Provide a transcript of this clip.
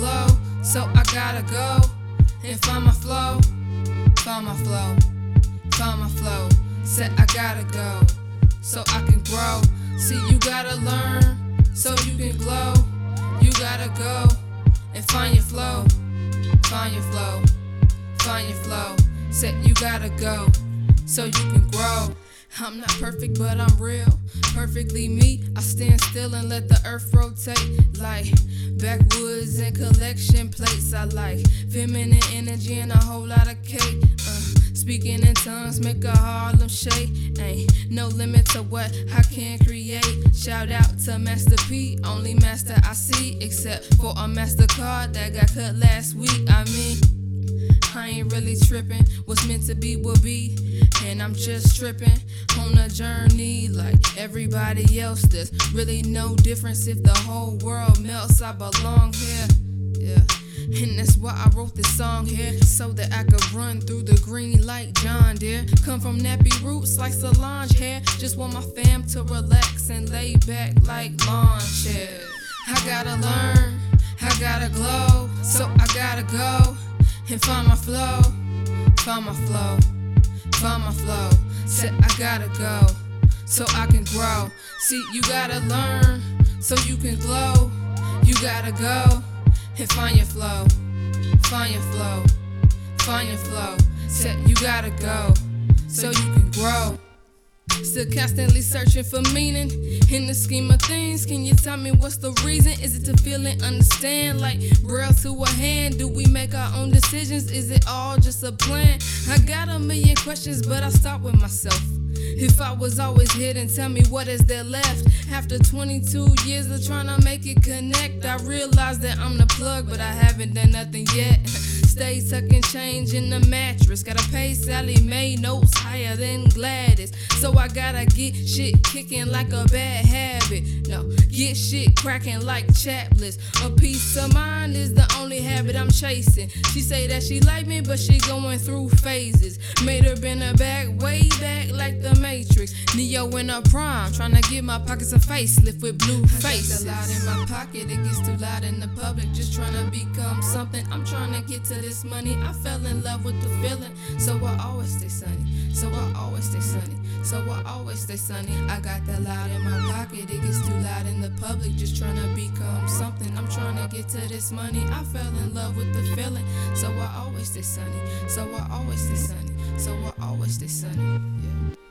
glow, so I gotta go and find my flow, find my flow, find my flow. Said I gotta go, so I can grow. See, you gotta learn, so you can glow. You gotta go and find your flow, find your flow, find your flow. Said you gotta go, so you can grow. I'm not perfect, but I'm real. Perfectly me. I stand still and let the earth rotate. Like backwoods and collection plates. I like feminine energy and a whole lot of cake. Uh, speaking in tongues make a Harlem shake. Ain't no limit to what I can create. Shout out to Master P, only master I see. Except for a MasterCard that got cut last week. I mean, I ain't really tripping. What's meant to be will be. And I'm just tripping on a journey like everybody else. There's really no difference if the whole world melts. I belong here. Yeah. And that's why I wrote this song here, so that I could run through the green like John Deere. Come from nappy roots like Solange hair. Just want my fam to relax and lay back like lawn chair. I gotta learn, I gotta glow, so I gotta go and find my flow, find my flow, find my flow. Said I gotta go, so I can grow. See, you gotta learn, so you can glow. You gotta go and find your flow, find your flow, find your flow. Said you gotta go, so you can grow. Still constantly searching for meaning in the scheme of things. Can you tell me what's the reason? Is it to feel and understand? Like braille to a hand? Do we make our own decisions? Is it all just a plan? I got a million questions, but I start with myself. If I was always then tell me what is there left. After 22 years of trying to make it connect, I realized that I'm the plug, but I haven't done nothing yet. Stay tucking change in the mattress. Gotta pay Sallie Mae notes higher than Gladys. So I gotta get shit kicking like a bad habit. No, get shit cracking like chaplets. A peace of mind is the only habit I'm chasing. She say that she like me, but she going through phases. Made her bend her back, way back like the Matrix. Neo in her prime, trying to give my pockets a facelift with blue faces. I got a lot in my pocket, it gets too loud in the public. Just trying to become something. I'm trying to get to this money. I fell in love with the feeling, so I always stay sunny. So I always stay sunny. So I always stay sunny. I got that loud in my pocket, it gets too loud in the public. Just trying to become something. I'm trying to get to this money. I fell in love with the feeling, so I always stay sunny. So I always stay sunny. So I always stay sunny. Yeah.